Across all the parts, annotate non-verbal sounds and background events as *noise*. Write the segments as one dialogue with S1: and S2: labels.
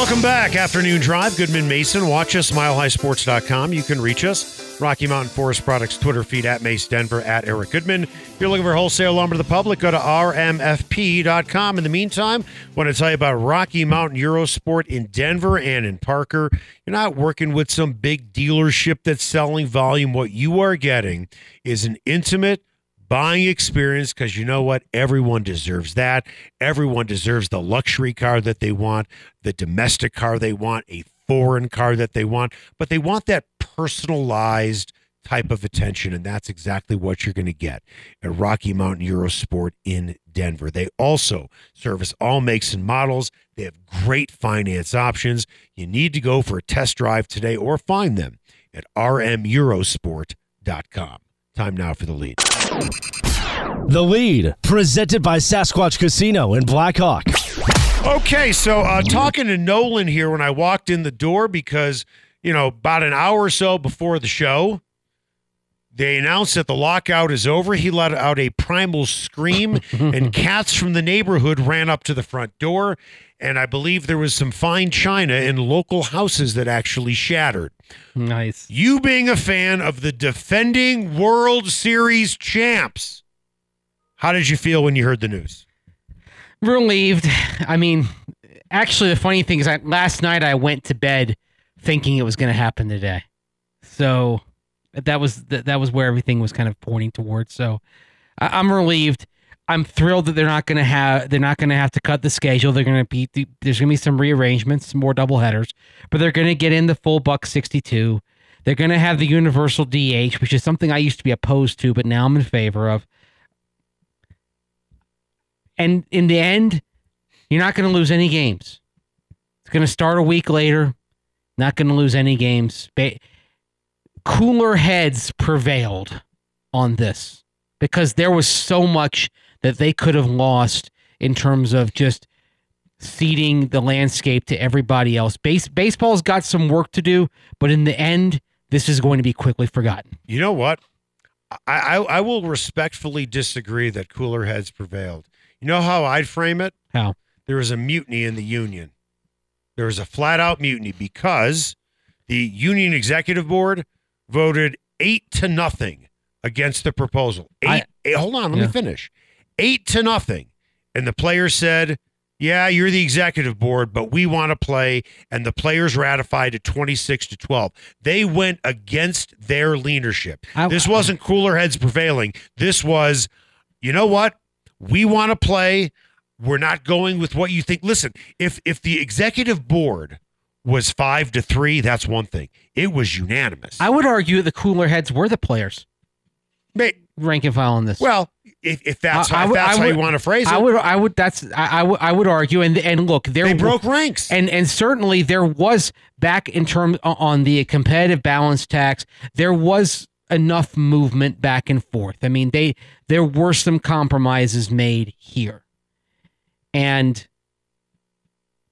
S1: Welcome back. Afternoon Drive. Goodman Mason. Watch us, milehighsports.com. You can reach us. Rocky Mountain Forest Products Twitter feed at Mace Denver at Eric Goodman. If you're looking for wholesale lumber to the public, go to rmfp.com. In the meantime, I want to tell you about Rocky Mountain Eurosport in Denver and in Parker. You're not working with some big dealership that's selling volume. What you are getting is an intimate, buying experience because you know what? Everyone deserves that. Everyone deserves the luxury car that they want, the domestic car they want, a foreign car that they want, but they want that personalized type of attention. And that's exactly what you're going to get at Rocky Mountain Eurosport in Denver. They also service all makes and models. They have great finance options. You need to go for a test drive today or find them at rmeurosport.com. Time now for the lead.
S2: The lead, presented by Sasquatch Casino in Blackhawk.
S1: Okay, so uh, talking to Nolan here when I walked in the door because, you know, about an hour or so before the show, they announced that the lockout is over. He let out a primal scream, *laughs* and cats from the neighborhood ran up to the front door. And I believe there was some fine china in local houses that actually shattered.
S3: Nice.
S1: You being a fan of the defending World Series champs, how did you feel when you heard the news?
S3: Relieved. I mean, actually, the funny thing is that last night I went to bed thinking it was going to happen today. So that was that, that was where everything was kind of pointing towards. So I, I'm relieved. I'm thrilled that they're not going to have they're not going to have to cut the schedule. They're going to be there's going to be some rearrangements, some more double headers, but they're going to get in the full buck 62. They're going to have the universal DH, which is something I used to be opposed to, but now I'm in favor of. And in the end, you're not going to lose any games. It's going to start a week later. Not going to lose any games. Ba- Cooler heads prevailed on this because there was so much that they could have lost in terms of just ceding the landscape to everybody else. Base baseball's got some work to do, but in the end, this is going to be quickly forgotten.
S1: You know what? I, I, I will respectfully disagree that cooler heads prevailed. You know how I'd frame it?
S3: How?
S1: There was a mutiny in the union. There was a flat out mutiny because the union executive board voted eight to nothing against the proposal. Eight,
S3: I-
S1: eight- hold on, let
S3: Yeah.
S1: me finish. Eight to nothing. And the players said, Yeah, you're the executive board, but we want to play. And the players ratified at 26 to 12. They went against their leadership.
S3: I-
S1: this wasn't cooler heads prevailing. This was, you know what? We want to play. We're not going with what you think. Listen, if if the executive board was five to three, that's one thing. It was unanimous.
S3: I would argue the cooler heads were the players. Rank and file on this.
S1: well, if, if that's,
S3: I-
S1: how, if that's
S3: I
S1: how you
S3: would-
S1: want to phrase it,
S3: I would, I would, that's, I, I would, I would argue, and and look, there
S1: they broke ranks.
S3: and and certainly there was back in terms on the competitive balance tax, there was enough movement back and forth. I mean, they there were some compromises made here, and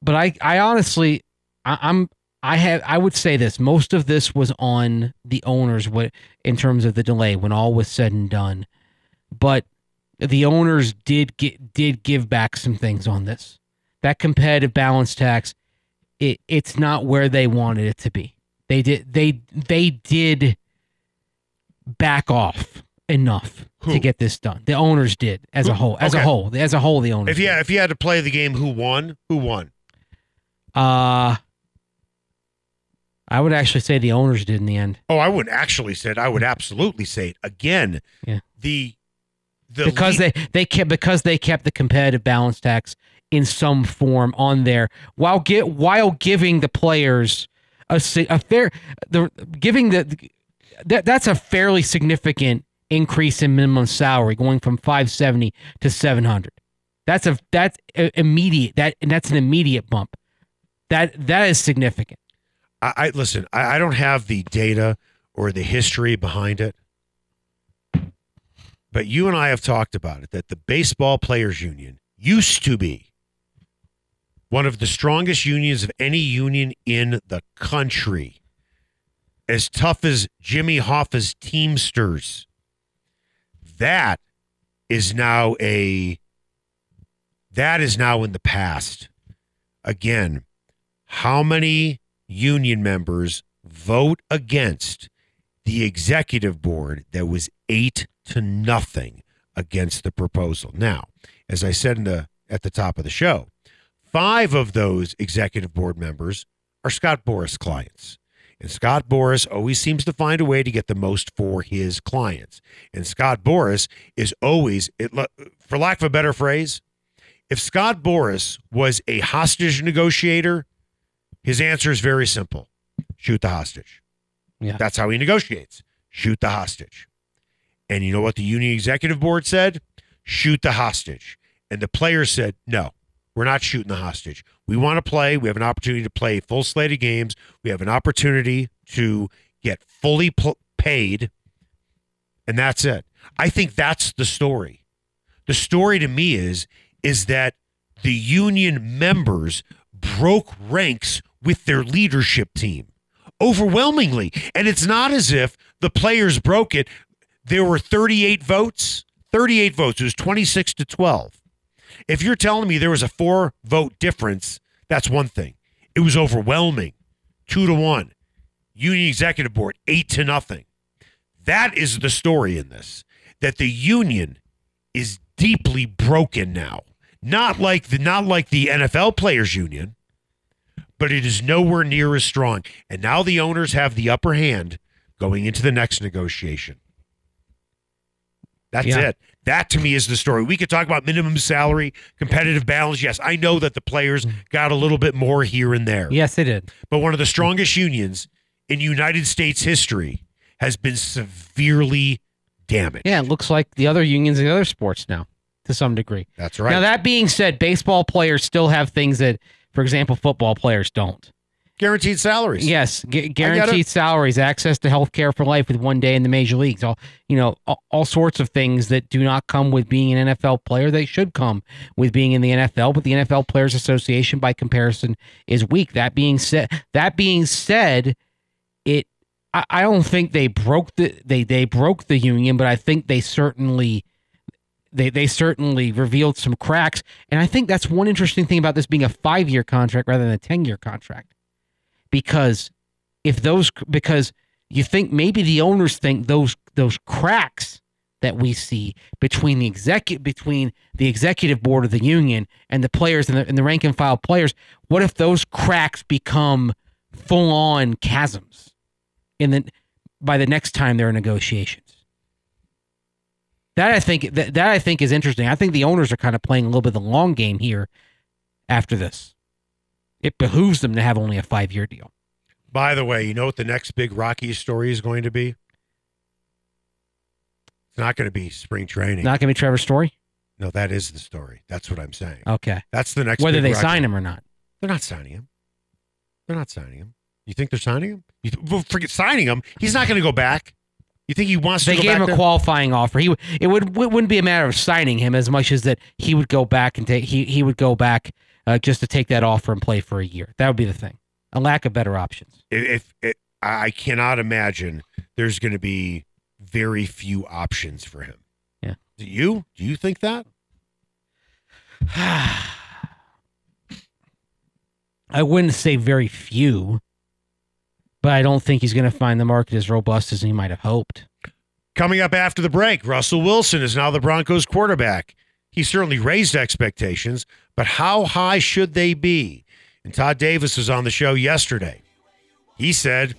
S3: but I, I honestly, I, I'm. I have. I would say this. Most of this was on the owners. What in terms of the delay, when all was said and done, but the owners did get did give back some things on this. That competitive balance tax, it it's not where they wanted it to be. They did they they did back off enough
S1: Who?
S3: to get this done. The owners did as a whole. As
S1: Okay.
S3: a whole. As a whole, the owners.
S1: if you
S3: did.
S1: if you had to play the game, who won? Who won?
S3: uh I would actually say the owners did in the end.
S1: Oh, I would actually say it. I would absolutely say it again.
S3: Yeah.
S1: The the
S3: because
S1: lead-
S3: they they kept because they kept the competitive balance tax in some form on there while get while giving the players a, a fair the giving the that that's a fairly significant increase in minimum salary going from 570 to 700 that's a that's immediate that and that's an immediate bump that that is significant
S1: I, I listen. I, I don't have the data or the history behind it, but you and I have talked about it that the baseball players union used to be one of the strongest unions of any union in the country, as tough as Jimmy Hoffa's Teamsters. That is now a that is now in the past. Again, how many union members vote against the executive board that was eight to nothing against the proposal. Now, as I said in the at the top of the show, five of those executive board members are Scott Boras clients. And Scott Boras always seems to find a way to get the most for his clients. And Scott Boras is always, it, for lack of a better phrase, if Scott Boras was a hostage negotiator, his answer is very simple shoot the hostage.
S3: Yeah.
S1: That's how he negotiates shoot the hostage. And you know what the union executive board said? Shoot the hostage. And the players said, no, we're not shooting the hostage. We want to play. We have an opportunity to play full slate of games. We have an opportunity to get fully paid. And that's it. I think that's the story. The story to me is is that the union members broke ranks with their leadership team overwhelmingly. And it's not as if the players broke it. There were 38 votes, 38 votes. It was 26 to 12. If you're telling me there was a four vote difference, that's one thing. It was overwhelming, two to one. Union executive board, eight to nothing. That is the story in this. That the union is deeply broken now. Not like the not like the NFL players union, but it is nowhere near as strong. And now the owners have the upper hand going into the next negotiation. That's
S3: Yeah.
S1: it. That to me is the story. We could talk about minimum salary, competitive balance. Yes, I know that the players mm. got a little bit more here and there.
S3: Yes, they did.
S1: But one of the strongest unions in United States history has been severely damaged.
S3: Yeah, it looks like the other unions in the other sports now, to some degree.
S1: That's right.
S3: Now that being said, baseball players still have things that, for example, football players don't.
S1: Guaranteed salaries.
S3: Yes, gu- guaranteed salaries, access to health care for life with one day in the major leagues, all you know, all, all sorts of things that do not come with being an NFL player. They should come with being in the NFL, but the NFL Players Association, by comparison, is weak. That being said, that being said, it I, I don't think they broke the they they broke the union, but I think they certainly they they certainly revealed some cracks. And I think that's one interesting thing about this being a five year contract rather than a ten year contract because if those because you think maybe the owners think those those cracks that we see between the executive between the executive board of the union and the players and the, and the rank and file players what if those cracks become full on chasms in the by the next time there are negotiations that I think that, that I think is interesting. I think the owners are kind of playing a little bit of the long game here after this. It behooves them to have only a five year deal.
S1: By the way, you know what the next big Rocky story is going to be? It's not going to be spring training.
S3: Not going to be Trevor Story.
S1: no, that is the story. That's what I'm saying.
S3: Okay.
S1: That's the next.
S3: Whether they
S1: Rocky-
S3: sign him or not.
S1: They're not signing him. They're not signing him. You think they're signing him? You th- well, forget signing him. He's not going to go back. You think he wants to
S3: They gave him a
S1: there?
S3: qualifying offer. He. It would. It wouldn't be a matter of signing him as much as that he would go back and take. He he would go back uh, just to take that offer and play for a year. That would be the thing. A lack of better options.
S1: if, if I cannot imagine there's going to be very few options for him.
S3: Yeah.
S1: Do you? Do you think that? *sighs*
S3: I wouldn't say very few, but I don't think he's going to find the market as robust as he might have hoped.
S1: Coming up after the break, Russell Wilson is now the Broncos quarterback. He certainly raised expectations, but how high should they be? And Todd Davis was on the show yesterday. He said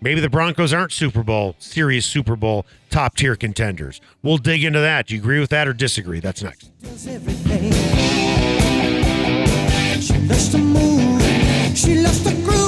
S1: maybe the Broncos aren't Super Bowl, serious Super Bowl top tier contenders. We'll dig into that. Do you agree with that or disagree? That's next.
S4: She loves to move, she loves to groove,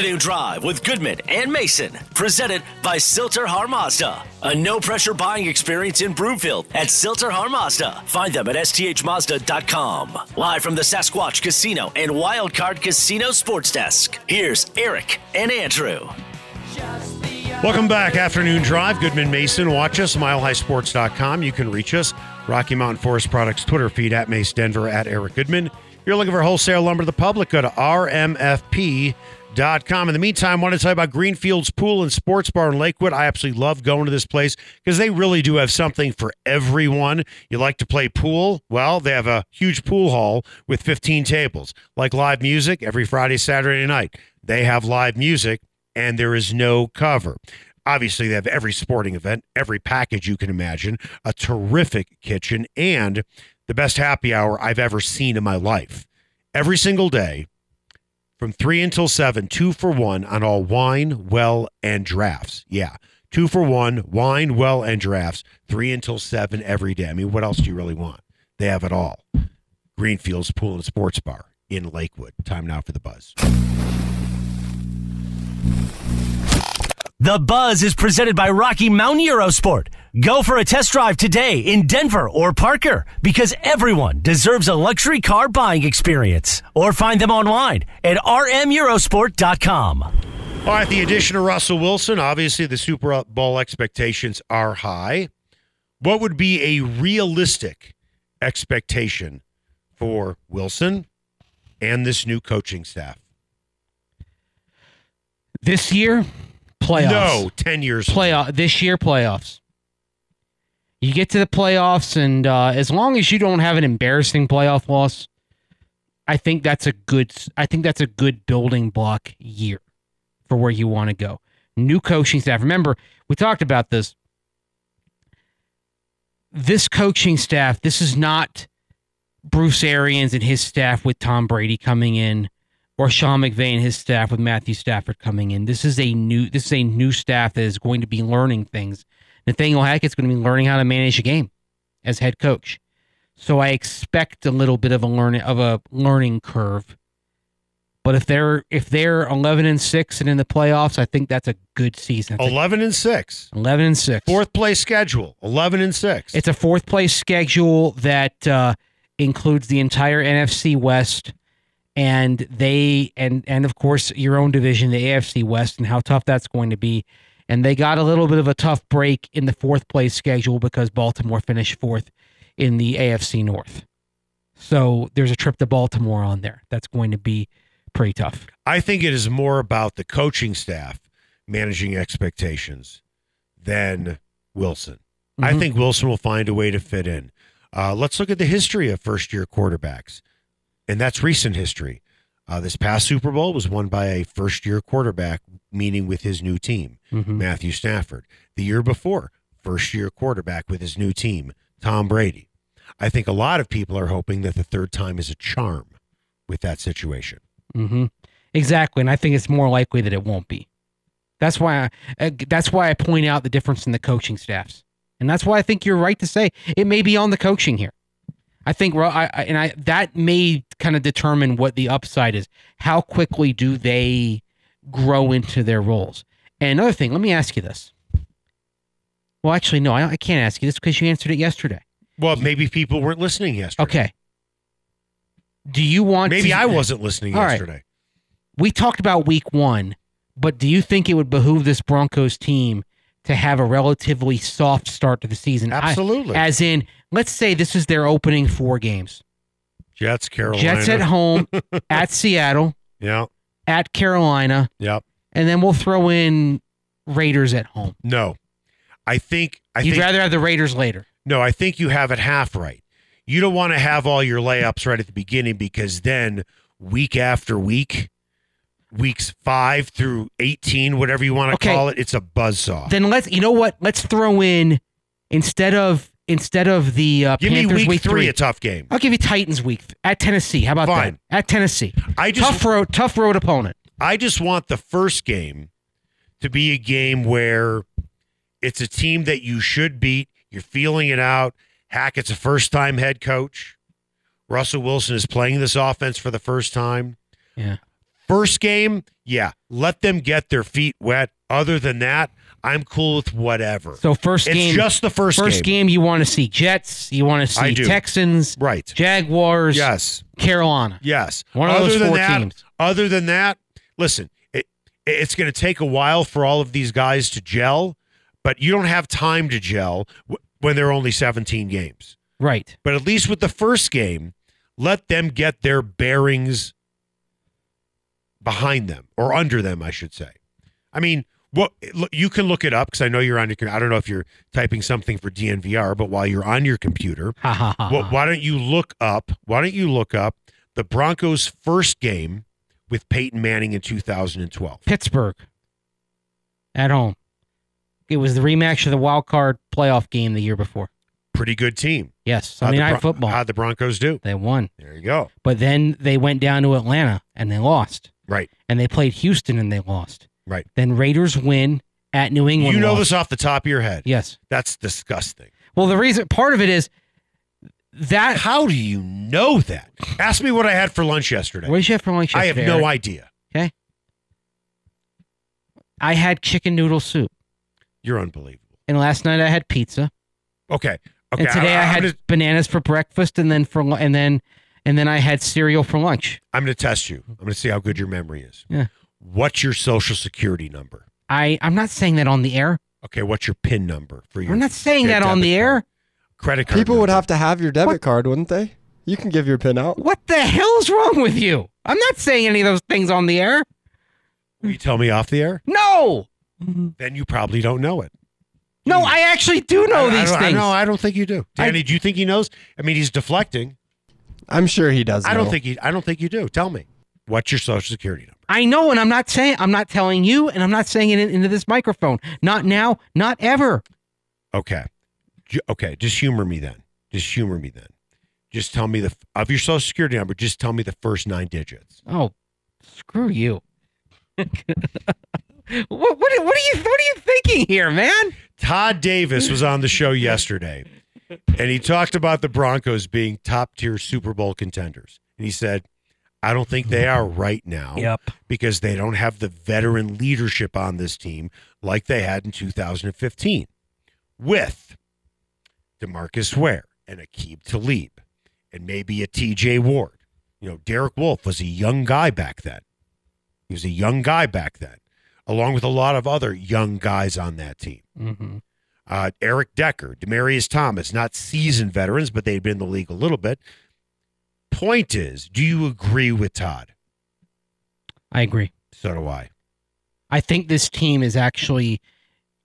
S5: Afternoon Drive with Goodman and Mason, presented by Sill-TerHar Mazda. A no pressure buying experience in Broomfield at Sill-TerHar Mazda. Find them at sthmazda.com. Live from the Sasquatch Casino and Wildcard Casino Sports Desk. Here's Eric and Andrew.
S1: Welcome back, Afternoon Drive. Goodman Mason. Watch us, milehighsports.com. You can reach us, Rocky Mountain Forest Products Twitter feed at Mace Denver at Eric Goodman. If you're looking for wholesale lumber to the public, go to rmfp.com. In the meantime, I want to tell you about Greenfields Pool and Sports Bar in Lakewood. I absolutely love going to this place because they really do have something for everyone. You like to play pool? Well, they have a huge pool hall with 15 tables. Like live music every Friday, Saturday night. They have live music and there is no cover. Obviously, they have every sporting event, every package you can imagine, a terrific kitchen, and the best happy hour I've ever seen in my life. Every single day from 3 until 7, two for one on all wine, well, and drafts. Yeah, two for one, wine, well, and drafts, 3 until 7 every day. I mean, what else do you really want? They have it all. Greenfields Pool and Sports Bar in Lakewood. Time now for the buzz.
S2: The Buzz is presented by Rocky Mountain Eurosport. Go for a test drive today in Denver or Parker because everyone deserves a luxury car buying experience. Or find them online at rmeurosport.com.
S1: All right, the addition of Russell Wilson. Obviously, the Super Bowl expectations are high. What would be a realistic expectation for Wilson and this new coaching staff?
S3: This year, playoffs.
S1: No, 10 years.
S3: playoff this year playoffs. You get to the playoffs, and uh, as long as you don't have an embarrassing playoff loss, I think that's a good. I think that's a good building block year for where you want to go. New coaching staff. Remember, we talked about this. This coaching staff. This is not Bruce Arians and his staff with Tom Brady coming in or Sean McVay and his staff with Matthew Stafford coming in. This is a new this is a new staff that is going to be learning things. Nathaniel Hackett's going to be learning how to manage a game as head coach. So I expect a little bit of a learning of a learning curve. But if they're if they're eleven and six and in the playoffs, I think that's a good season. That's a-
S1: 11 and 6.
S3: eleven and six.
S1: Fourth place schedule, 11 and 6.
S3: It's a fourth place schedule that uh, includes the entire NFC West, and they and and of course your own division, the AFC West, and how tough that's going to be. And they got a little bit of a tough break in the fourth place schedule because Baltimore finished fourth in the AFC North. So there's a trip to Baltimore on there. That's going to be pretty tough.
S1: I think it is more about the coaching staff managing expectations than Wilson. I
S3: Mhm.
S1: think Wilson will find a way to fit in. Uh, let's look at the history of first year quarterbacks, and that's recent history. Uh, this past Super Bowl was won by a first year quarterback, meaning with his new team,
S3: Mhm.
S1: Matthew Stafford. The year before, first year quarterback with his new team, Tom Brady. I think a lot of people are hoping that the third time is a charm with that situation.
S3: hmm Exactly, and I think it's more likely that it won't be. That's why I, uh, that's why I point out the difference in the coaching staffs, and that's why I think you're right to say it may be on the coaching here. I think, I, I- and I that may kind of determine what the upside is. How quickly do they grow into their roles? And another thing, let me ask you this. Well, actually, no, I, I can't ask you this because you answered it yesterday.
S1: Well, maybe people weren't listening yesterday.
S3: Okay. Do you want?
S1: Maybe
S3: to-
S1: I wasn't listening
S3: All right.
S1: yesterday.
S3: we talked about week one, but do you think it would behoove this Broncos team to have a relatively soft start to the season? I-
S1: Absolutely.
S3: as in, let's say this is their opening four games
S1: Jets, Carolina.
S3: Jets at home, *laughs* at Seattle,
S1: Yeah.
S3: at Carolina,
S1: Yep.
S3: and then we'll throw in Raiders at home.
S1: No. I think I
S3: You'd
S1: think
S3: rather have the Raiders later.
S1: no, I think you have it half right. You don't want to have all your layups right at the beginning because then week after week, weeks 5 through 18, whatever you want to
S3: Okay.
S1: call it, it's a buzzsaw.
S3: Then let's, you know what? Let's throw in instead of instead of the uh,
S1: Give me
S3: Panthers
S1: week,
S3: week,
S1: 3
S3: three.
S1: a tough game.
S3: I'll give you Titans week th- at Tennessee. How about
S1: Fine.
S3: that? At Tennessee,
S1: I just
S3: tough road, tough road opponent.
S1: I just want the first game to be a game where it's a team that you should beat. You're feeling it out. Hackett's a first time head coach. Russell Wilson is playing this offense for the first time.
S3: Yeah.
S1: First game, yeah, let them get their feet wet. Other than that, I'm cool with whatever.
S3: So first
S1: it's
S3: game,
S1: just the first,
S3: first game. you want to see Jets, you want to see. Texans,
S1: Right.
S3: Jaguars,
S1: Yes.
S3: Carolina.
S1: Yes.
S3: One of
S1: other
S3: those
S1: than
S3: four
S1: that,
S3: teams.
S1: Other than that, listen, it, it's going to take a while for all of these guys to gel, but you don't have time to gel when there are only 17 games.
S3: Right.
S1: But at least with the first game, let them get their bearings behind them or under them, I should say. I mean, what look, you can look it up because I know you're on your. I don't know if you're typing something for DNVR, but while you're on your computer, *laughs* well, why don't you look up? Why don't you look up the Broncos' first game with Peyton Manning in 2012?
S3: Pittsburgh at home. It was the rematch of the wild card playoff game the year before.
S1: Pretty good team.
S3: Yes, Sunday
S1: the
S3: night
S1: Bron-
S3: football.
S1: How'd the Broncos do?
S3: They won,
S1: There you go.
S3: but then they went down to Atlanta and they lost.
S1: Right,
S3: And they played Houston and they lost.
S1: right.
S3: Then Raiders win at New England.
S1: You know
S3: lost.
S1: this off the top of your head.
S3: Yes.
S1: That's disgusting.
S3: Well, the reason part of it is that.
S1: How do you know that? Ask me what I had for lunch yesterday.
S3: What did you have for lunch
S1: I have
S3: yesterday,
S1: no
S3: Eric?
S1: idea. Okay.
S3: I had chicken noodle soup,
S1: You're unbelievable.
S3: and last night I had pizza,
S1: Okay. Okay.
S3: and today I,
S1: I'm
S3: had bananas for breakfast, and then for lu- and then and then I had cereal for lunch.
S1: I'm going to test you. I'm going to see how good your memory is.
S3: Yeah.
S1: What's your social security number?
S3: I I'm not saying that on the air.
S1: Okay. What's your PIN number for your?
S3: We're not saying that on
S1: debit
S3: the air.
S1: card? Credit card.
S6: People would have to have your debit card, wouldn't they? You can give your pin out.
S3: What the hell's wrong with you? I'm not saying any of those things on the air.
S1: Will you tell me off the air?
S3: No,
S1: Then you probably don't know it.
S3: no, I actually do know
S1: I- I
S3: these
S1: I
S3: things.
S1: No, I don't think you do.
S3: I-
S1: Danny, do you think he knows? I mean, he's deflecting.
S6: I'm sure he does.
S1: I don't
S6: know.
S1: think he. I don't think you do. Tell me. What's your social security number?
S3: I know, and I'm not saying I'm not telling you, and I'm not saying it into this microphone. Not now, not ever.
S1: Okay. Okay. Just humor me then. Just humor me then. Just tell me the of your social security number. Just tell me the first nine digits.
S3: Oh, screw you. *laughs* what, what, what are you what are you thinking here, man?
S1: Todd Davis was on the show yesterday, and he talked about the Broncos being top tier Super Bowl contenders. And he said, "I don't think they are right now yep. because they don't have the veteran leadership on this team like they had in 2015 with Demarcus Ware and Aqib Talib and maybe a TJ Ward. You know, Derek Wolfe was a young guy back then. He was a young guy back then, along with a lot of other young guys on that team.
S3: Mm-hmm.
S1: Uh, Eric Decker, Demaryius Thomas, not seasoned veterans, but they've been in the league a little bit. Point is, do you agree with Todd?
S3: I agree.
S1: So do I.
S3: I think this team is actually.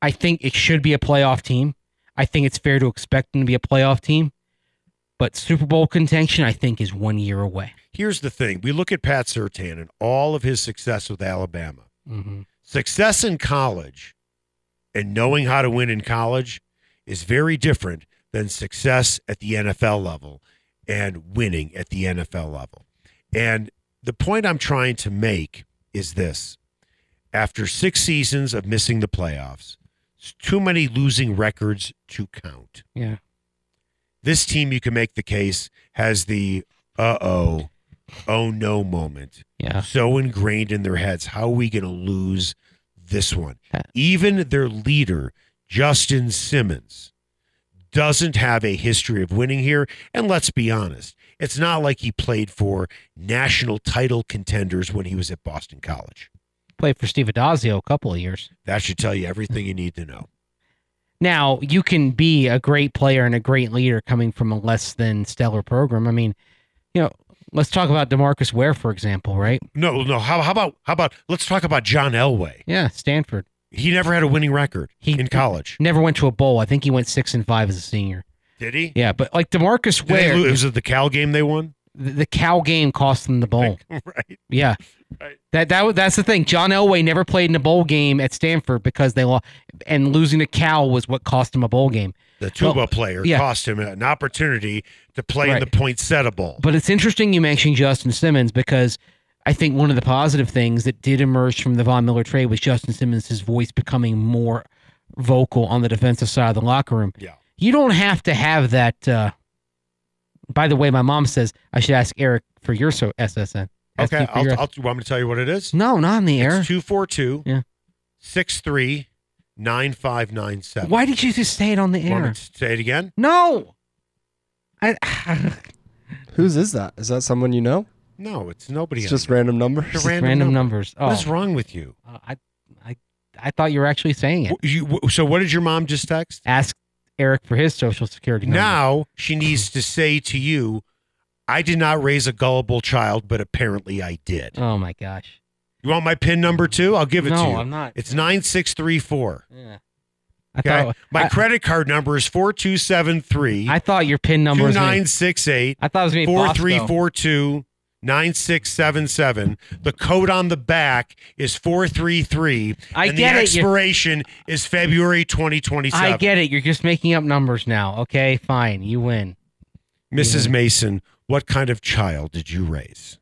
S3: I think it should be a playoff team. I think it's fair to expect them to be a playoff team, but Super Bowl contention, I think, is one year away.
S1: Here's the thing: we look at Pat Surtain and all of his success with Alabama.
S3: Mm-hmm.
S1: Success in college and knowing how to win in college is very different than success at the NFL level and winning at the NFL level. And the point I'm trying to make is this after six seasons of missing the playoffs, it's too many losing records to count.
S3: Yeah.
S1: This team, you can make the case, has the uh oh, oh no moment
S3: Yeah.
S1: so ingrained in their heads. How are we going to lose this one? Even their leader, Justin Simmons, doesn't have a history of winning here. And let's be honest, it's not like he played for national title contenders when he was at Boston College.
S3: Played for Steve Addazio a couple of years.
S1: That should tell you everything you need to know.
S3: Now, you can be a great player and a great leader coming from a less than stellar program. I mean, you know, let's talk about Demarcus Ware, for example, right?
S1: No, no. How, how about how about let's talk about John Elway.
S3: Yeah, Stanford.
S1: He never had a winning record
S3: He-
S1: in college,
S3: Never went to a bowl. I think he went six and five as a senior.
S1: did he?
S3: Yeah, but like Demarcus
S1: Did
S3: Ware,
S1: lose? Was it the Cal game they won?
S3: the, the Cal game cost them the bowl. *laughs*
S1: right.
S3: Yeah.
S1: Right.
S3: That that that's the thing. John Elway never played in a bowl game at Stanford because they lost, and losing to Cal was what cost him a bowl game.
S1: The tuba
S3: Well,
S1: player
S3: yeah.
S1: cost him an opportunity to play in the poinsettia bowl.
S3: But it's interesting you mentioned Justin Simmons because I think one of the positive things that did emerge from the Von Miller trade was Justin Simmons' voice becoming more vocal on the defensive side of the locker room.
S1: Yeah.
S3: You don't have to have that. Uh, by the way, my mom says I should ask Eric for your so SSN. Ask
S1: Okay, I'll,
S3: your-
S1: I'll, you want me to tell you what it is?
S3: no, not on the air.
S1: It's 242
S3: Yeah.
S1: 63 9597.
S3: Why did you just say it on the air?
S1: to say it again?
S3: No. I, *sighs*
S6: Whose is that? Is that someone you know?
S1: No, it's nobody.
S6: It's
S1: on
S6: just
S1: here.
S6: random numbers.
S1: It's
S3: random,
S1: random number.
S3: numbers. Oh,
S1: What is wrong with you?
S3: uh, I, I, I thought you were actually saying it.
S1: Wh- you wh- so, what did your mom just text?
S3: Ask Eric for his social security number.
S1: Now she needs to say to you, I did not raise a gullible child, but apparently I did.
S3: Oh my gosh.
S1: You want my PIN number too? I'll give it
S3: no,
S1: to you.
S3: I'm not.
S1: It's 9634.
S3: Yeah.
S1: Okay.
S3: thought
S1: my
S3: I,
S1: credit card number is 4273
S3: I thought your pin number was. gonna-
S1: 2968
S3: I thought it was
S1: 4342 9677. The code on the back is 433.
S3: I
S1: and
S3: get
S1: the
S3: it.
S1: Expiration is February 2027.
S3: I get it. You're just making up numbers now. Okay, fine. You win.
S1: Mrs. Mason, what kind of child did you raise?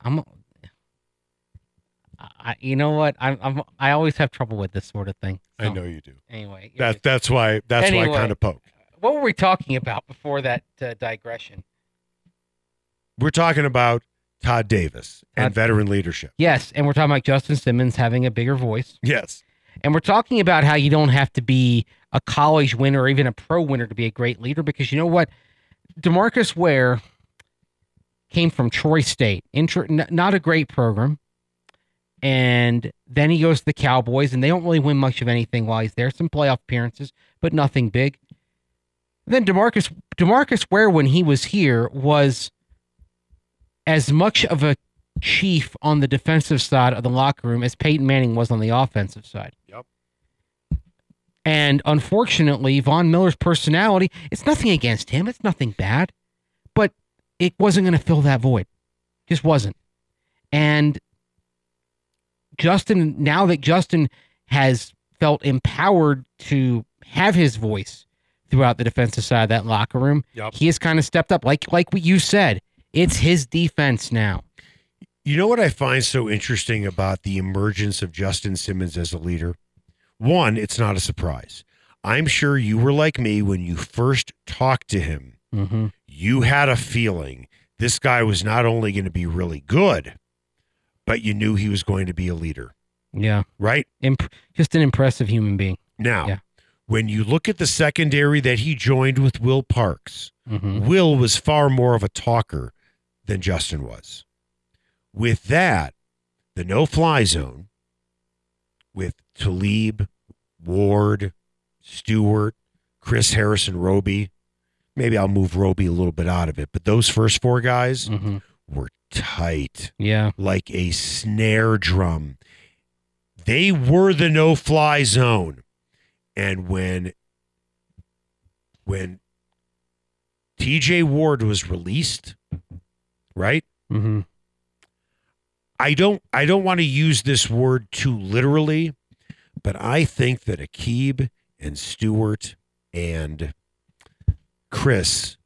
S3: I'm. I, you know what? I'm, I'm. I always have trouble with this sort of thing.
S1: I know you do.
S3: Anyway,
S1: That that's why that's why I kind of poke.
S3: what were we talking about before that uh, digression?
S1: We're talking about Todd Davis and veteran leadership.
S3: Yes, and we're talking about Justin Simmons having a bigger voice,
S1: Yes.
S3: and we're talking about how you don't have to be a college winner or even a pro winner to be a great leader because you know what, Demarcus Ware came from Troy State, not a great program, and then he goes to the Cowboys, and they don't really win much of anything while he's there. Some playoff appearances, but nothing big. Then Demarcus Demarcus Ware, when he was here, was as much of a chief on the defensive side of the locker room as Peyton Manning was on the offensive side.
S1: Yep.
S3: And unfortunately, Von Miller's personality, it's nothing against him. It's nothing bad. But it wasn't going to fill that void. Just wasn't. And Justin, now that Justin has felt empowered to have his voice throughout the defensive side of that locker room,
S1: Yep.
S3: he has kind of stepped up. Like like what you said, it's his defense now.
S1: You know what I find so interesting about the emergence of Justin Simmons as a leader? One, it's not a surprise. I'm sure you were like me when you first talked to him.
S3: Mm-hmm.
S1: You had a feeling this guy was not only going to be really good, but you knew he was going to be a leader,
S3: Yeah,
S1: right?
S3: Imp- just an impressive human being.
S1: Now,
S3: Yeah.
S1: when you look at the secondary that he joined with Will Parks,
S3: Mm-hmm.
S1: Will was far more of a talker than Justin was. With that, the no fly zone with Talib, Ward, Stewart, Chris Harrison, Roby. Maybe I'll move Roby a little bit out of it, but those first four guys
S3: Mm-hmm.
S1: were tight
S3: Yeah,
S1: like a snare drum. They were the no fly zone. And when when TJ Ward was released, right?
S3: mm-hmm.
S1: I don't I don't want to use this word too literally, but I think that Aqib and Stewart and Chris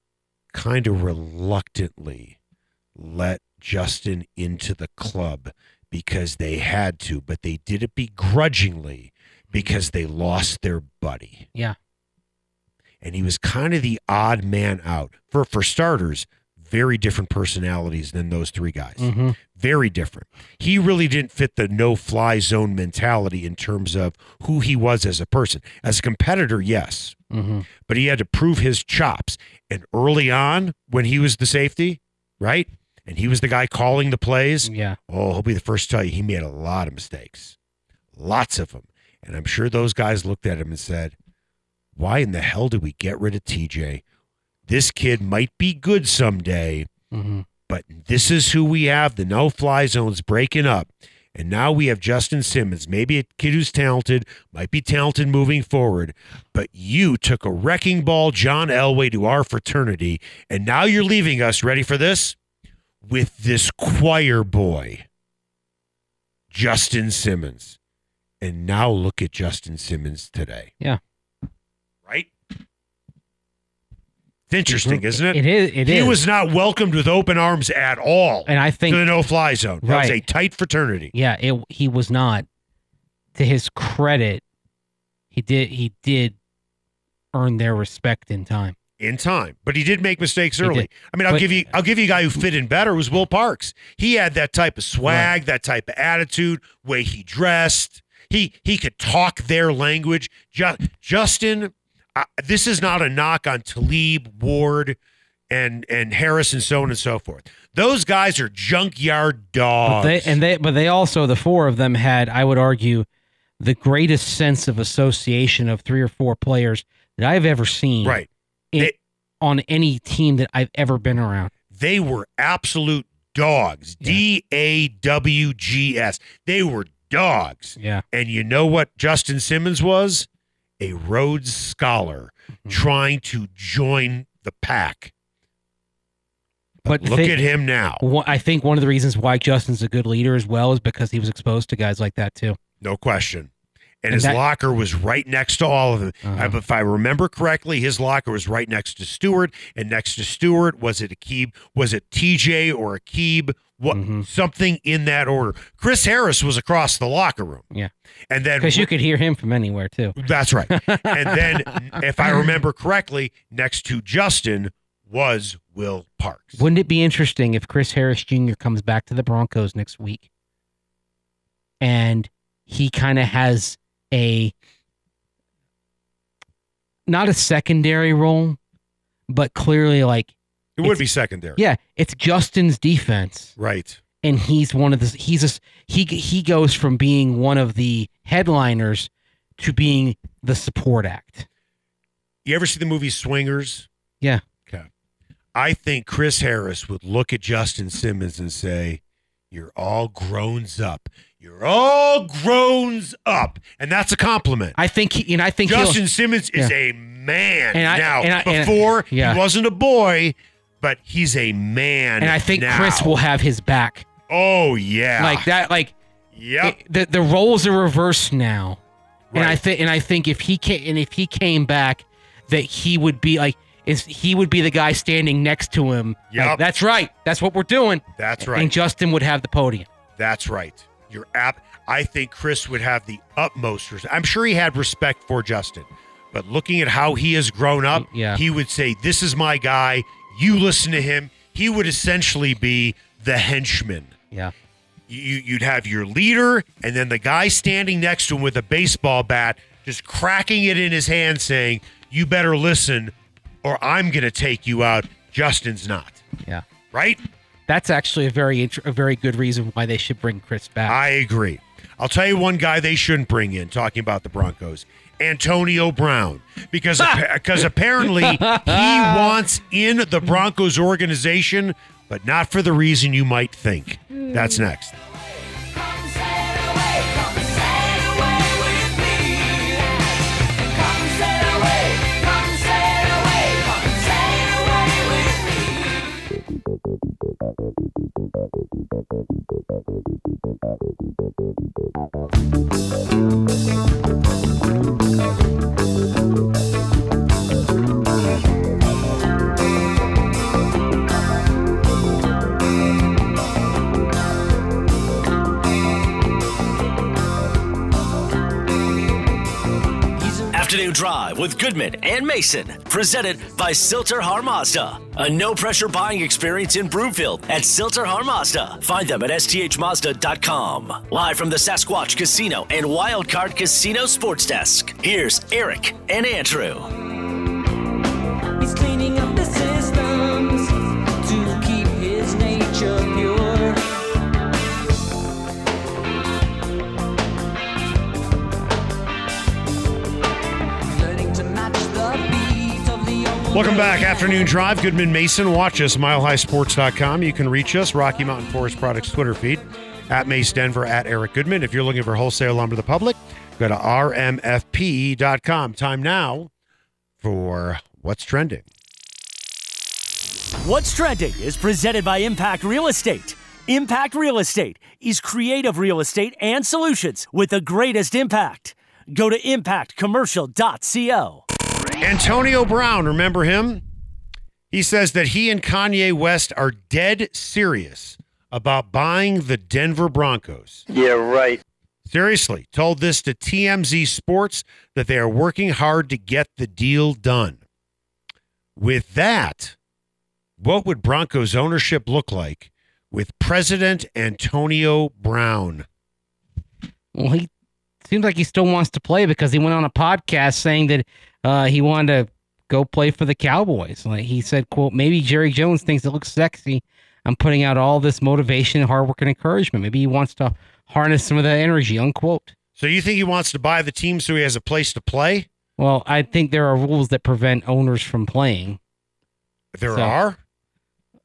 S1: kind of reluctantly let Justin into the club because they had to, but they did it begrudgingly because they lost their buddy.
S3: Yeah.
S1: And he was kind of the odd man out. For for starters, very different personalities than those three guys
S3: Mm-hmm.
S1: very different. He really didn't fit the no fly zone mentality in terms of who he was as a person. As a competitor, yes,
S3: Mm-hmm.
S1: but he had to prove his chops. And early on, when he was the safety, right? And he was the guy calling the plays.
S3: Yeah.
S1: Oh, he'll be the first to tell you he made a lot of mistakes, lots of them. And I'm sure those guys looked at him and said, Why in the hell did we get rid of TJ? This kid might be good someday,
S3: Mm-hmm.
S1: but this is who we have. The no fly zone's breaking up. And now we have Justin Simmons, maybe a kid who's talented, might be talented moving forward, but you took a wrecking ball, John Elway, to our fraternity, and now you're leaving us, ready for this? With this choir boy, Justin Simmons. And now look at Justin Simmons today.
S3: Yeah.
S1: Right? It's interesting, mm-hmm. isn't it?
S3: It is. It
S1: he
S3: is.
S1: was not welcomed with open arms at all
S3: and I think
S1: to the no fly zone. That was a tight fraternity.
S3: Yeah, it, he was not. To his credit, he did he did earn their respect in time.
S1: In time, but he did make mistakes early. I mean, I'll
S3: But-
S1: give you I'll give you a guy who fit in better was Will Parks. He had that type of swag, that type of attitude, way he dressed. He he could talk their language. Ju- Justin, uh, this is not a knock on Talib Ward and and Harris and so on and so forth. Those guys are junkyard
S3: But
S1: dogs.
S3: they and they but they also the four of them had, I would argue, the greatest sense of association of three or four players that I've ever seen
S1: right.
S3: In-
S1: They-
S3: on any team that I've ever been around.
S1: They were absolute dogs.
S3: Yeah.
S1: D A W G S. They were dogs.
S3: Yeah.
S1: And you know what Justin Simmons was? A Rhodes Scholar
S3: Mm-hmm.
S1: trying to join the pack.
S3: But
S1: Look
S3: thi-
S1: at him now.
S3: I think one of the reasons why Justin's a good leader as well is because he was exposed to guys like that too.
S1: No question. And,
S3: And
S1: his
S3: that-
S1: locker was right next to all of them.
S3: Uh-huh.
S1: Uh, If I remember correctly, his locker was right next to Stewart, and next to Stewart was it Aqib? Was it TJ or Aqib? What
S3: Mhm.
S1: something in that order? Chris Harris was across the locker room,
S3: Yeah,
S1: and then
S3: because you could hear him from anywhere too.
S1: That's right. *laughs* and then, if I remember correctly, next to Justin was Will Parks.
S3: Wouldn't it be interesting if Chris Harris Jr. comes back to the Broncos next week and he kind of has a not a secondary role, but clearly like
S1: it would be secondary.
S3: yeah, it's Justin's defense.
S1: Right.
S3: and he's one of the he's a he he goes from being one of the headliners to being the support act.
S1: You ever see the movie Swingers?
S3: Yeah.
S1: Okay. I think Chris Harris would look at Justin Simmons and say, You're all grown up. You're all grown up. And that's a compliment.
S3: I think he, and I think
S1: Justin Simmons is
S3: Yeah.
S1: a man
S3: And I-
S1: now.
S3: and I- and-
S1: Before,
S3: yeah.
S1: he wasn't a boy, but he's a man.
S3: and I think
S1: now.
S3: Chris will have his back
S1: Oh, yeah.
S3: like that. Like
S1: Yep.
S3: it- the the roles are reversed now, and I think and I think if he came and if he came back, that he would be like is he would be the guy standing next to him. like, that's right. That's what we're doing.
S1: That's right.
S3: And Justin would have the podium.
S1: That's right. You're app. I think Chris would have the utmost. res- I'm sure he had respect for Justin, but looking at how he has grown up,
S3: Yeah.
S1: he would say, "This is my guy. You listen to him." He would essentially be the henchman.
S3: Yeah.
S1: You, you'd have your leader, and then the guy standing next to him with a baseball bat, just cracking it in his hand, saying, "You better listen, or I'm going to take you out." Justin's not
S3: Yeah.
S1: right.
S3: That's actually a very int- a very good reason why they should bring Chris back.
S1: I agree. I'll tell you one guy they shouldn't bring in talking about the Broncos. Antonio Brown because because apparently *laughs* he wants in the Broncos organization but not for the reason you might think. That's next.
S5: Afternoon Drive with Goodman and Mason, presented by Sill-TerHar Mazda. A no pressure buying experience in Broomfield at Sill-TerHar Mazda. Find them at sthmazda.com. Live from the Sasquatch Casino and Wildcard Casino Sports Desk. Here's Eric and Andrew.
S4: He's cleaning up the systems to keep his nature
S1: Welcome back. Afternoon Drive. Goodman Mason. Watch us, milehighsports.com. You can reach us, Rocky Mountain Forest Products Twitter feed, at Mace Denver, at Eric Goodman. If you're looking for wholesale lumber to the public, go to rmfp.com. Time now for What's Trending.
S2: What's Trending is presented by Impact Real Estate. Impact Real Estate is creative real estate and solutions with the greatest impact. Go to impactcommercial.co.
S1: Antonio Brown, remember him? He says that he and Kanye West are dead serious about buying the Denver Broncos.
S7: Yeah, right.
S1: Seriously, told this to TMZ Sports that they are working hard to get the deal done. with that, what would Broncos ownership look like with President Antonio Brown?
S3: Well, he seems like he still wants to play because he went on a podcast saying that uh, he wanted to go play for the Cowboys. Like he said, "quote Maybe Jerry Jones thinks it looks sexy. I'm putting out all this motivation, hard work, and encouragement. Maybe he wants to harness some of that energy." Unquote.
S1: So you think he wants to buy the team so he has a place to play?
S3: Well, I think there are rules that prevent owners from playing.
S1: There
S3: So-
S1: are.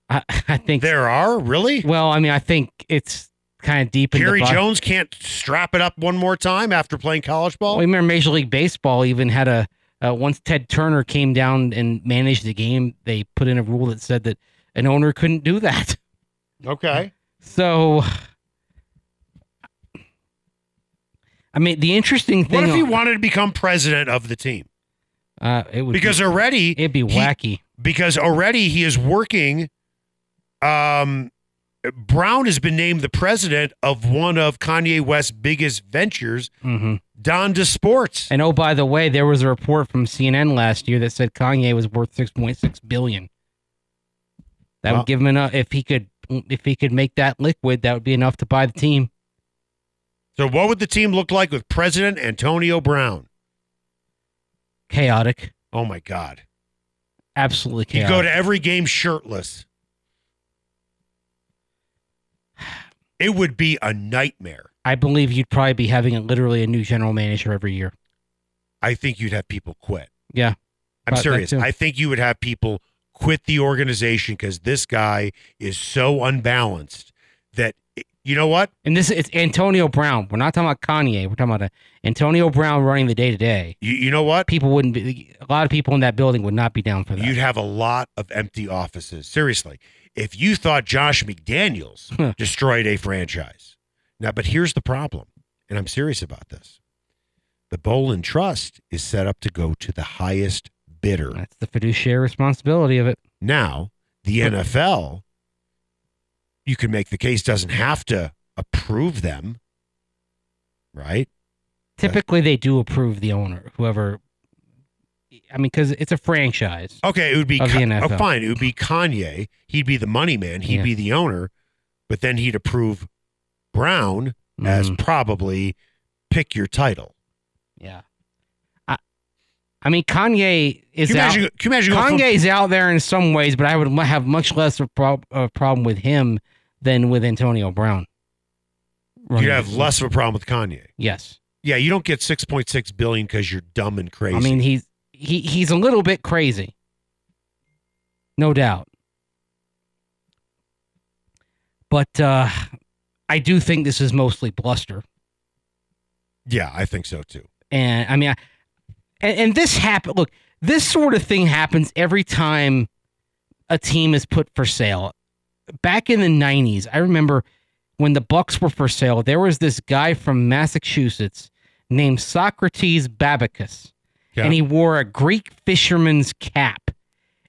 S3: I, *laughs* I think.
S1: There are really.
S3: Well, I mean, I think it's kind of deep in
S1: Jerry Jones can't strap it up one more time after playing college ball.
S3: Well, remember Major League Baseball even had a uh, once Ted Turner came down and managed the game, they put in a rule that said that an owner couldn't do that. *laughs*
S1: Okay.
S3: So, I mean, the interesting thing.
S1: What if he wanted to become president of the team?
S3: Uh, it would
S1: Because
S3: be,
S1: already
S3: it'd be
S1: he-
S3: wacky.
S1: because already he is working. Um, Brown has been named the president of one of Kanye West's biggest ventures,
S3: hmm
S1: Donda Sports.
S3: And oh, by the way, there was a report from CNN last year that said Kanye was worth six point six billion. That
S1: Wow.
S3: would give him enough if he could if he could make that liquid. That would be enough to buy the team.
S1: So, what would the team look like with President Antonio Brown?
S3: Chaotic,
S1: Oh my God!
S3: absolutely
S1: You go to every game shirtless. It would be a nightmare.
S3: I believe you'd probably be having a, literally a new general manager every year.
S1: I think you'd have people quit.
S3: Yeah.
S1: I'm serious. I think you would have people quit the organization because this guy is so unbalanced that you know what?
S3: And this is it's Antonio Brown. We're not talking about Kanye. We're talking about Antonio Brown running the day to day.
S1: You, you know what?
S3: People wouldn't be. A lot of people in that building would not be down for that.
S1: You'd have a lot of empty offices. Seriously, if you thought Josh McDaniels *laughs* destroyed a franchise, now, but here's the problem, and I'm serious about this: the Bowlen Trust is set up to go to the highest bidder.
S3: That's the fiduciary responsibility of it.
S1: Now, the NFL, you can make the case doesn't have to approve them, right?
S3: Typically, they do approve the owner, whoever. I mean, because it's a franchise.
S1: Okay, it would be
S3: NFL.
S1: oh, fine. It would be Kanye. He'd be the money man. He'd
S3: Yeah.
S1: be the owner, but then he'd approve Brown as
S3: Mhm.
S1: probably pick your title.
S3: Yeah. I, I mean, Kanye is
S1: Can you
S3: out.
S1: can imagine from-
S3: Kanye's out there in some ways, but I would have much less of a prob- a problem with him than with Antonio Brown.
S1: you'd have less of a problem with Kanye.
S3: Yes.
S1: Yeah, you don't get six point six billion because you're dumb and crazy.
S3: I mean, he's he he's a little bit crazy, no doubt. But uh, I do think this is mostly bluster,
S1: yeah, I think so too.
S3: and I mean, I, and, and this happen. Look, this sort of thing happens every time a team is put for sale. Back in the '90s, I remember when the Bucks were for sale. There was this guy from Massachusetts named Socrates Babacus.
S1: Yeah.
S3: and he wore a Greek fisherman's cap.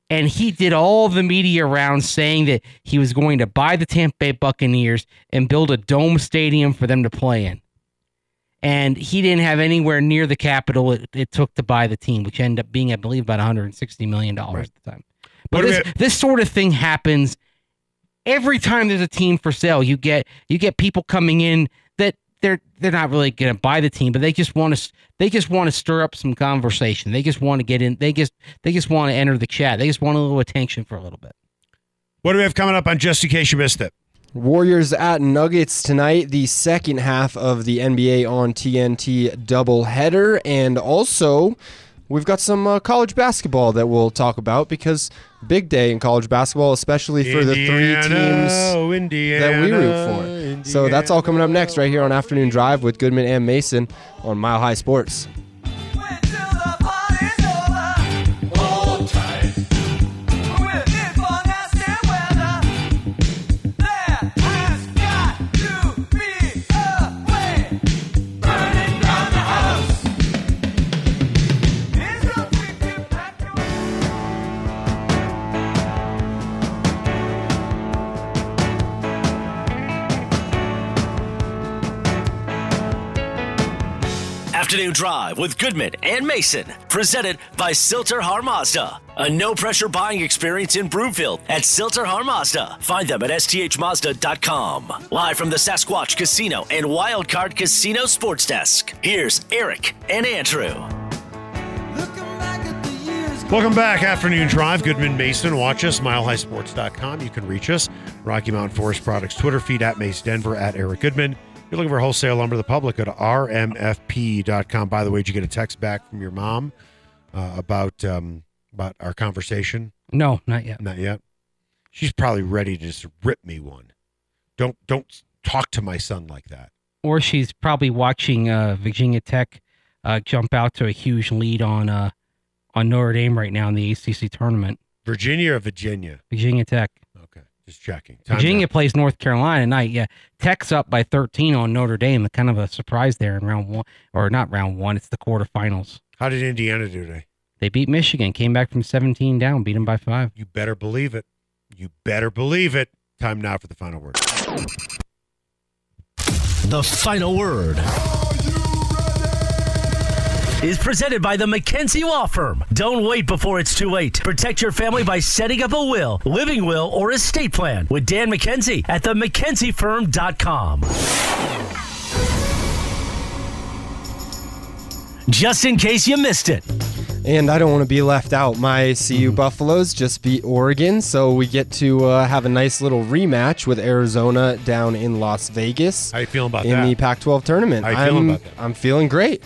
S3: And he did all the media rounds saying that he was going to buy the Tampa Bay Buccaneers and build a dome stadium for them to play in. And he didn't have anywhere near the capital it, it took to buy the team, which ended up being, I believe, about $160 million
S1: Right.
S3: at the time. But this, this sort of thing happens every time there's a team for sale. You get you get people coming in that they're they're not really going to buy the team, but they just want to they just want to stir up some conversation. They just want to get in. They just they just want to enter the chat. They just want a little attention for a little bit.
S1: What do we have coming up on just in case you missed it?
S6: Warriors at Nuggets tonight, the second half of the NBA on TNT doubleheader. And also, we've got some uh, college basketball that we'll talk about because big day in college basketball, especially for the three teams
S1: Indiana,
S6: that we root for. So that's all coming up next right here on Afternoon Drive with Goodman and Mason on Mile High Sports.
S5: Drive with Goodman and Mason, presented by Sill-TerHar Mazda. A no pressure buying experience in Broomfield at Sill-TerHar Mazda. Find them at sthmazda.com. Live from the Sasquatch Casino and Wildcard Casino Sports Desk. Here's Eric and Andrew.
S1: Welcome back, Afternoon Drive. Goodman Mason. Watch us, milehighsports.com. You can reach us. Rocky Mountain Forest Products Twitter feed at Mace Denver at Eric Goodman. You're looking for wholesale lumber to the public, go to rmfp.com. By the way, did you get a text back from your mom uh, about um, about our conversation?
S3: No, not yet.
S1: Not yet. She's probably ready to just rip me one. Don't don't talk to my son like that.
S3: Or she's probably watching uh, Virginia Tech uh, jump out to a huge lead on uh, on Notre Dame right now in the ACC tournament.
S1: Virginia or Virginia?
S3: Virginia Tech.
S1: Okay, just checking. Time
S3: Virginia
S1: out.
S3: plays North Carolina tonight. Yeah, Tech's up by 13 on Notre Dame. Kind of a surprise there in round one, or not round one. It's the quarterfinals.
S1: How did Indiana do today?
S3: They beat Michigan. Came back from 17 down. Beat them by five.
S1: You better believe it. You better believe it. Time now for the final word.
S2: The final word is presented by the McKenzie Law Firm. Don't wait before it's too late. Protect your family by setting up a will, living will, or estate plan with Dan McKenzie at the McKenzieFirm.com. Just in case you missed it.
S6: And I don't want to be left out. My
S1: Mm-hmm.
S6: CU Buffaloes just beat Oregon, so we get to uh, have a nice little rematch with Arizona down in Las Vegas
S1: How you feeling about
S6: in
S1: that?
S6: the Pac-12 tournament.
S1: How you
S6: I'm,
S1: feeling about that?
S6: I'm feeling great.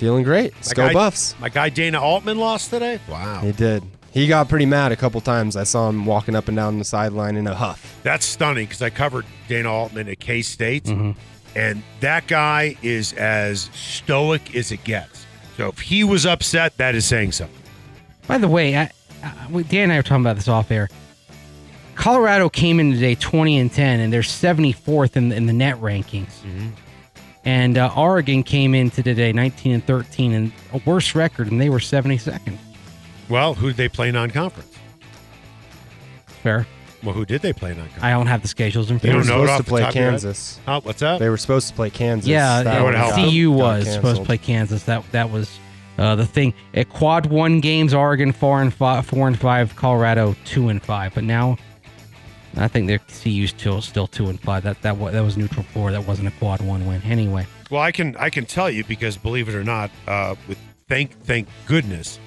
S6: Feeling great. Let's
S1: My
S6: go
S1: guy-
S6: Buffs.
S1: My guy Dana Altman lost today. Wow,
S6: He did. He got pretty mad a couple times. I saw him walking up and down the sideline in a huff.
S1: that's stunning because I covered Dana Altman at K State,
S6: Mm-hmm.
S1: and that guy is as stoic as it gets. So if he was upset, that is saying something.
S3: By the way, I, I, Dan and I were talking about this off air. Colorado came in today 20 and 10, and they're 74th in, in the net rankings. And uh, Oregon came into today 19 and 13, and a worse record, and they were 72nd.
S1: Well, who did they play non-conference?
S3: Fair.
S1: Well, who did they play non-conference?
S3: I don't have the schedules in
S6: They
S1: You
S6: were
S1: don't know it
S6: supposed to play
S1: top of your head?
S6: Kansas.
S1: Oh, what's up?
S6: They were supposed to play Kansas.
S3: Yeah,
S6: That
S3: yeah,
S1: would help.
S3: CU was supposed to play Kansas. That that was uh, the thing. At quad one games, Oregon four and five, four and five, Colorado two and five. But now, I think their CU's still still two and five. That that that was neutral four. That wasn't a quad one win. Anyway,
S1: Well, I can I can tell you because believe it or not, uh, with thank thank goodness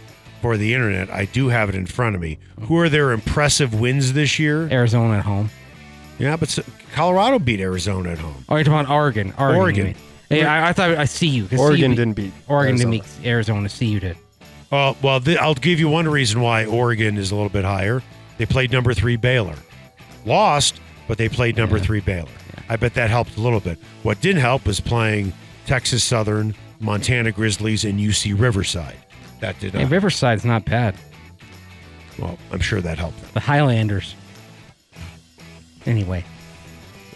S1: for the internet, I do have it in front of me. Who are their impressive wins this year?
S3: Arizona at home.
S1: Yeah, but Colorado beat Arizona at home.
S3: Oh, you're talking about Oregon. Oregon.
S1: Oregon.
S3: Hey, I, I thought I see you.
S6: Oregon
S3: CU beat-
S6: didn't beat
S3: Oregon didn't
S6: Arizona.
S3: beat Arizona. CU did.
S1: Uh, well, th- I'll give you one reason why Oregon is a little bit higher. They played number three Baylor, lost, but they played number three Baylor. I bet that helped a little bit. What didn't help was playing Texas Southern, Montana Grizzlies, and UC Riverside. That did
S3: Hey,
S1: not.
S3: Riverside's not bad.
S1: well, I'm sure that helped.
S3: The Highlanders. Anyway.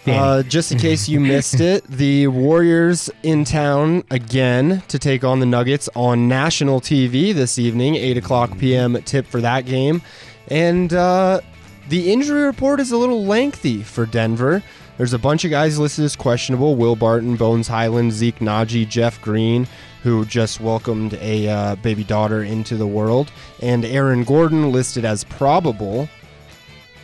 S6: Uh, just in *laughs* case you missed it, the Warriors in town again to take on the Nuggets on national TV this evening, 8 o'clock p.m. tip for that game. And uh, the injury report is a little lengthy for Denver. There's a bunch of guys listed as questionable Will Barton, Bones Highland, Zeke Nnaji, Jeff Green, who just welcomed a uh, baby daughter into the world, and Aaron Gordon listed as probable.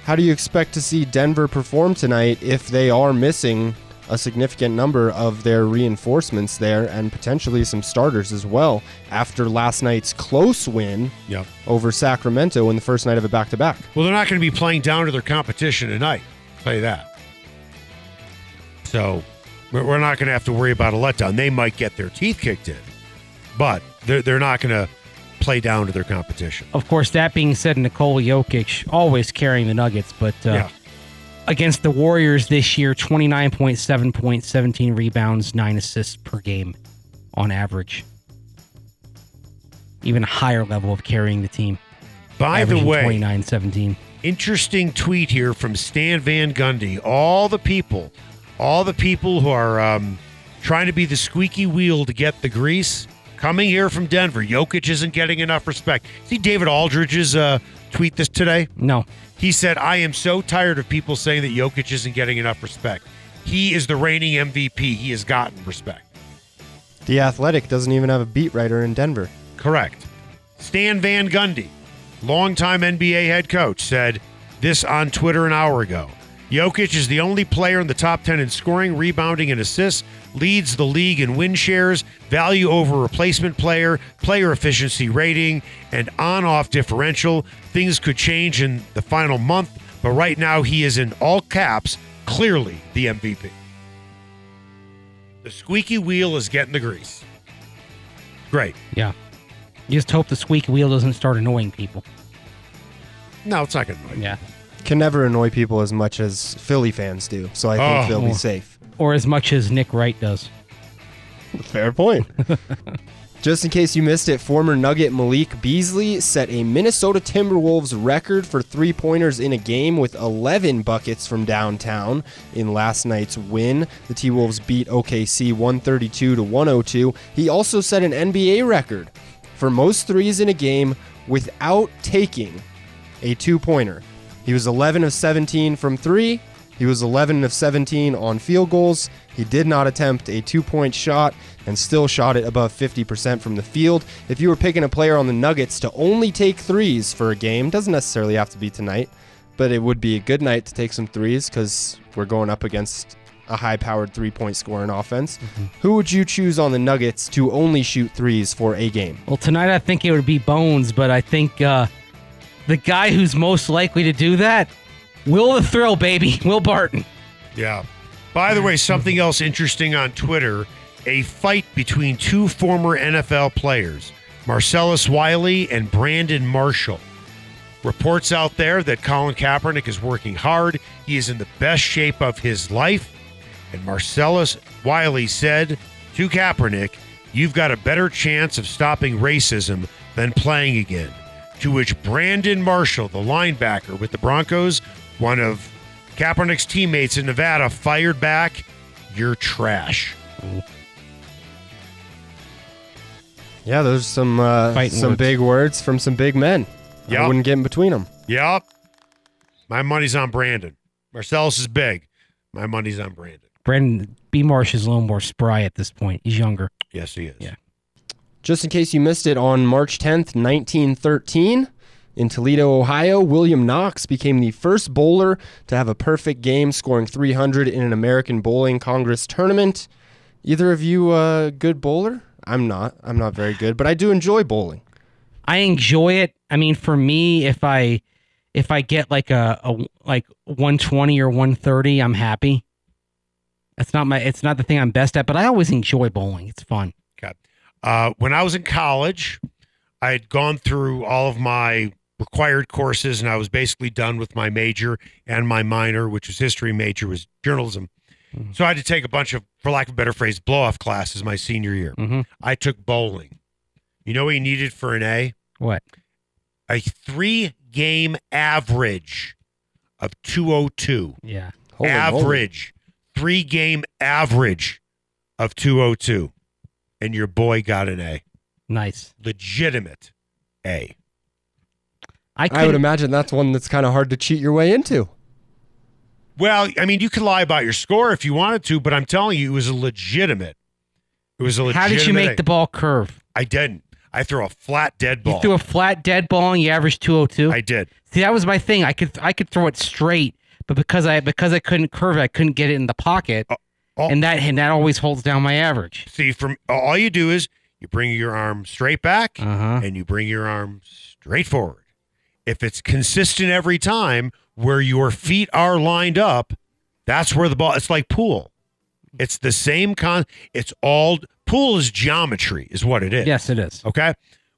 S6: How do you expect to see Denver perform tonight if they are missing a significant number of their reinforcements there and potentially some starters as well after last night's close win
S1: Yep.
S6: over Sacramento in the first night of a back to back?
S1: Well, they're not going to be playing down to their competition tonight. I'll tell you that. So we're we're not going to have to worry about a letdown. They might get their teeth kicked in, but they're, they're not going to play down to their competition.
S3: Of course, that being said, Nikola Jokic always carrying the Nuggets, but uh,
S1: Yeah.
S3: Against the Warriors this year, 29.7 points, 17 rebounds, 9 assists per game on average. Even a higher level of carrying the team.
S1: By the way,
S3: 29 17.
S1: interesting tweet here from Stan Van Gundy. All the people, all the people who are um, trying to be the squeaky wheel to get the grease, coming here from Denver. Jokic isn't getting enough respect. See David Aldridge's uh, tweet this today.
S3: No.
S1: He said, "I am so tired of people saying that Jokic isn't getting enough respect. He is the reigning MVP. He has gotten respect."
S6: The Athletic doesn't even have a beat writer in Denver.
S1: Correct. Stan Van Gundy, longtime NBA head coach, said this on Twitter an hour ago. Jokic is the only player in the top 10 in scoring, rebounding, and assists, leads the league in win shares, value over replacement player, player efficiency rating, and on off differential. Things could change in the final month, but right now he is in all caps, clearly the MVP. The squeaky wheel is getting the grease. Great.
S3: Yeah. You just hope the squeaky wheel doesn't start annoying people.
S1: No, it's not going to annoy.
S3: Yeah.
S6: Can never annoy people as much as Philly fans do, so I think
S1: Oh.
S6: they'll be safe.
S3: Or as much as Nick Wright does.
S6: Fair point. *laughs* Just in case you missed it, former Nugget Malik Beasley set a Minnesota Timberwolves record for three pointers in a game with 11 buckets from downtown in last night's win. The T Wolves beat OKC 132 to 102. He also set an NBA record for most threes in a game without taking a two pointer. He was 11 of 17 from three. He was 11 of 17 on field goals. He did not attempt a two point shot and still shot it above 50% from the field. If you were picking a player on the Nuggets to only take threes for a game, doesn't necessarily have to be tonight, but it would be a good night to take some threes because we're going up against a high powered three point scoring offense. Who would you choose on the Nuggets to only shoot threes for a game?
S3: Well, tonight I think it would be Bones, but I think uh, the guy who's most likely to do that, Will the Thrill, baby, *laughs* Will Barton.
S1: Yeah. By the way, something else interesting on Twitter a fight between two former NFL players, Marcellus Wiley and Brandon Marshall. Reports out there that Colin Kaepernick is working hard. He is in the best shape of his life. And Marcellus Wiley said to Kaepernick, You've got a better chance of stopping racism than playing again. To which Brandon Marshall, the linebacker with the Broncos, one of Kaepernick's teammates in Nevada, fired back, You're trash.
S6: Yeah, those are some uh,
S3: Fighting
S6: some
S3: words.
S6: big words from some big men. I wouldn't get in between them.
S1: Yep. My money's on Brandon. Marcellus is big. My money's on Brandon.
S3: Brandon B. Marsh is a little more spry at this point. He's younger.
S1: Yes, he is.
S3: Yeah.
S6: Just in case you missed it, on March 10th, 1913, in Toledo, Ohio, William Knox became the first bowler to have a perfect game, scoring 300 in an American Bowling Congress tournament. Either of you a good bowler? I'm not. I'm not very good, but I do enjoy bowling.
S3: I enjoy it. I mean, for me, if I if I get like a, a like 120 or 130, I'm happy. That's not my. It's not the thing I'm best at, but I always enjoy bowling. It's fun.
S1: Okay. Uh, when I was in college, I had gone through all of my required courses, and I was basically done with my major and my minor, which was history. Major was journalism. So I had to take a bunch of, for lack of a better phrase, blow off classes my senior year.
S3: Mhm.
S1: I took bowling. You know what you needed for an A?
S3: What?
S1: A three game average of 202.
S3: Yeah.
S6: Holy
S1: average, three game average of 202. And your boy got an A.
S3: Nice.
S1: Legitimate A.
S3: I
S6: would imagine that's one that's kind of hard to cheat your way into.
S1: Well, I mean, you could lie about your score if you wanted to, but I'm telling you, it was a legitimate. It was a legitimate.
S3: How did you make
S1: A.
S3: the ball curve?
S1: I didn't. I threw a flat dead ball.
S3: You
S1: ball.
S3: threw a flat dead ball and you averaged 202.
S1: I did.
S3: See, that was my thing. I could I could throw it straight, but because I because I couldn't curve it, I couldn't get it in the pocket, uh,
S1: oh.
S3: and that and that always holds down my average.
S1: See, from all you do is you bring your arm straight back
S3: Uh huh.
S1: and you bring your arm straight forward. If it's consistent every time where your feet are lined up, that's where the ball it's like pool. It's the same con it's all pool is geometry is what it is.
S3: Yes, it is.
S1: Okay?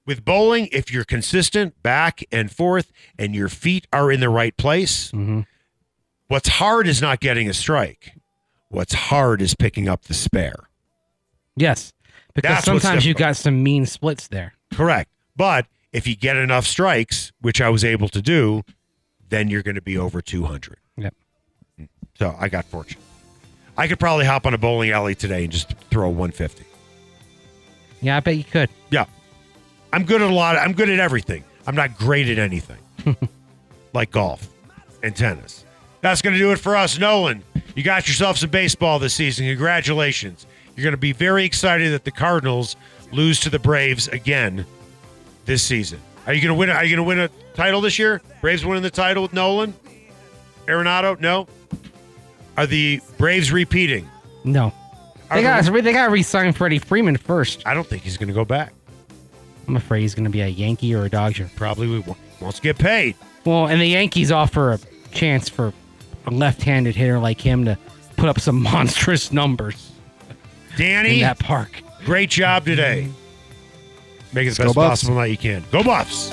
S1: With bowling, if you're consistent back and forth and your feet are in the right place,
S3: hmm
S1: what's hard is not getting a strike. What's hard is picking up the spare.
S3: Yes, because
S1: That's
S3: sometimes you got some mean splits there.
S1: Correct. But if you get enough strikes, which I was able to do, then you're going to be over 200.
S3: Yep. Mm.
S1: So I got fortune. I could probably hop on a bowling alley today and just throw a 150.
S3: Yeah, I bet you could.
S1: Yeah. I'm good at a lot. I'm good at everything. I'm not great at anything, *laughs* like golf and tennis. That's going to do it for us. Nolan, you got yourself some baseball this season. Congratulations. You're going to be very excited that the Cardinals lose to the Braves again this season. Are you going to win? Are you going to win a title this year? Braves winning the title with Nolan, Arenado? No. Are the Braves repeating?
S3: No.
S1: Are
S3: They got
S1: the-
S3: they got to re-sign Freddie Freeman first.
S1: I don't think he's going to go back.
S3: I'm afraid he's going to be a Yankee or a Dodger.
S1: Probably we wants to get paid.
S3: Well, and the Yankees offer a chance for a left-handed hitter like him to put up some *laughs* monstrous numbers.
S1: Danny,
S3: in that park.
S1: Great job today. Make the
S6: as
S1: best possible night you can. Go Buffs!